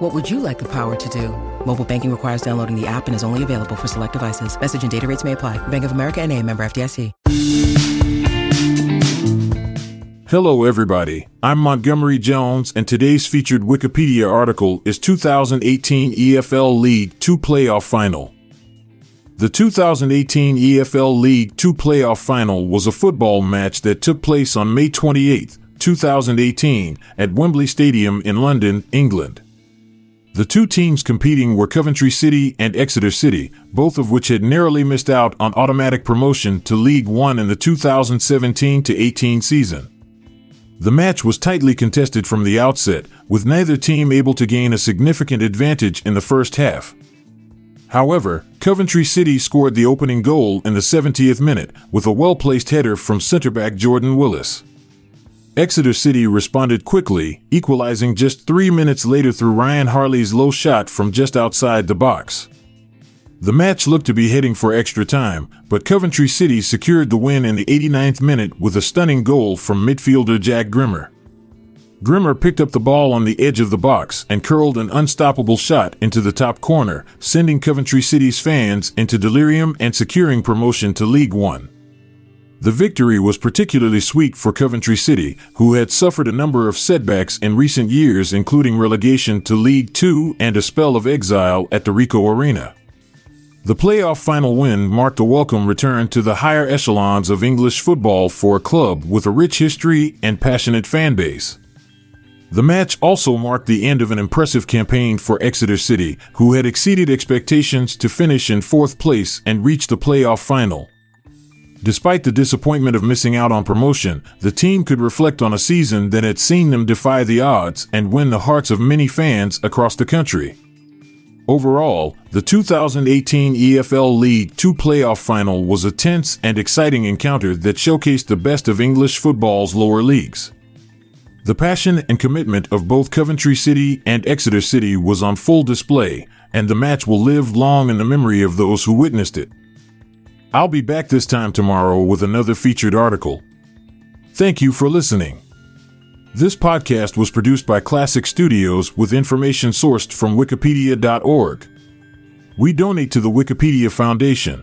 What would you like the power to do? Mobile banking requires downloading the app and is only available for select devices. Message and data rates may apply. Bank of America and a member FDIC. Hello, everybody. I'm Montgomery Jones, and today's featured Wikipedia article is 2018 EFL League 2 Playoff Final. The 2018 EFL League 2 Playoff Final was a football match that took place on May 28, 2018, at Wembley Stadium in London, England. The two teams competing were Coventry City and Exeter City, both of which had narrowly missed out on automatic promotion to League One in the 2017 18 season. The match was tightly contested from the outset, with neither team able to gain a significant advantage in the first half. However, Coventry City scored the opening goal in the 70th minute with a well placed header from centre back Jordan Willis. Exeter City responded quickly, equalizing just three minutes later through Ryan Harley's low shot from just outside the box. The match looked to be heading for extra time, but Coventry City secured the win in the 89th minute with a stunning goal from midfielder Jack Grimmer. Grimmer picked up the ball on the edge of the box and curled an unstoppable shot into the top corner, sending Coventry City's fans into delirium and securing promotion to League One. The victory was particularly sweet for Coventry City, who had suffered a number of setbacks in recent years, including relegation to League Two and a spell of exile at the Ricoh Arena. The playoff final win marked a welcome return to the higher echelons of English football for a club with a rich history and passionate fan base. The match also marked the end of an impressive campaign for Exeter City, who had exceeded expectations to finish in fourth place and reach the playoff final. Despite the disappointment of missing out on promotion, the team could reflect on a season that had seen them defy the odds and win the hearts of many fans across the country. Overall, the 2018 EFL League 2 playoff final was a tense and exciting encounter that showcased the best of English football's lower leagues. The passion and commitment of both Coventry City and Exeter City was on full display, and the match will live long in the memory of those who witnessed it. I'll be back this time tomorrow with another featured article. Thank you for listening. This podcast was produced by Klassic Studios with information sourced from Wikipedia.org. We donate to the Wikipedia Foundation,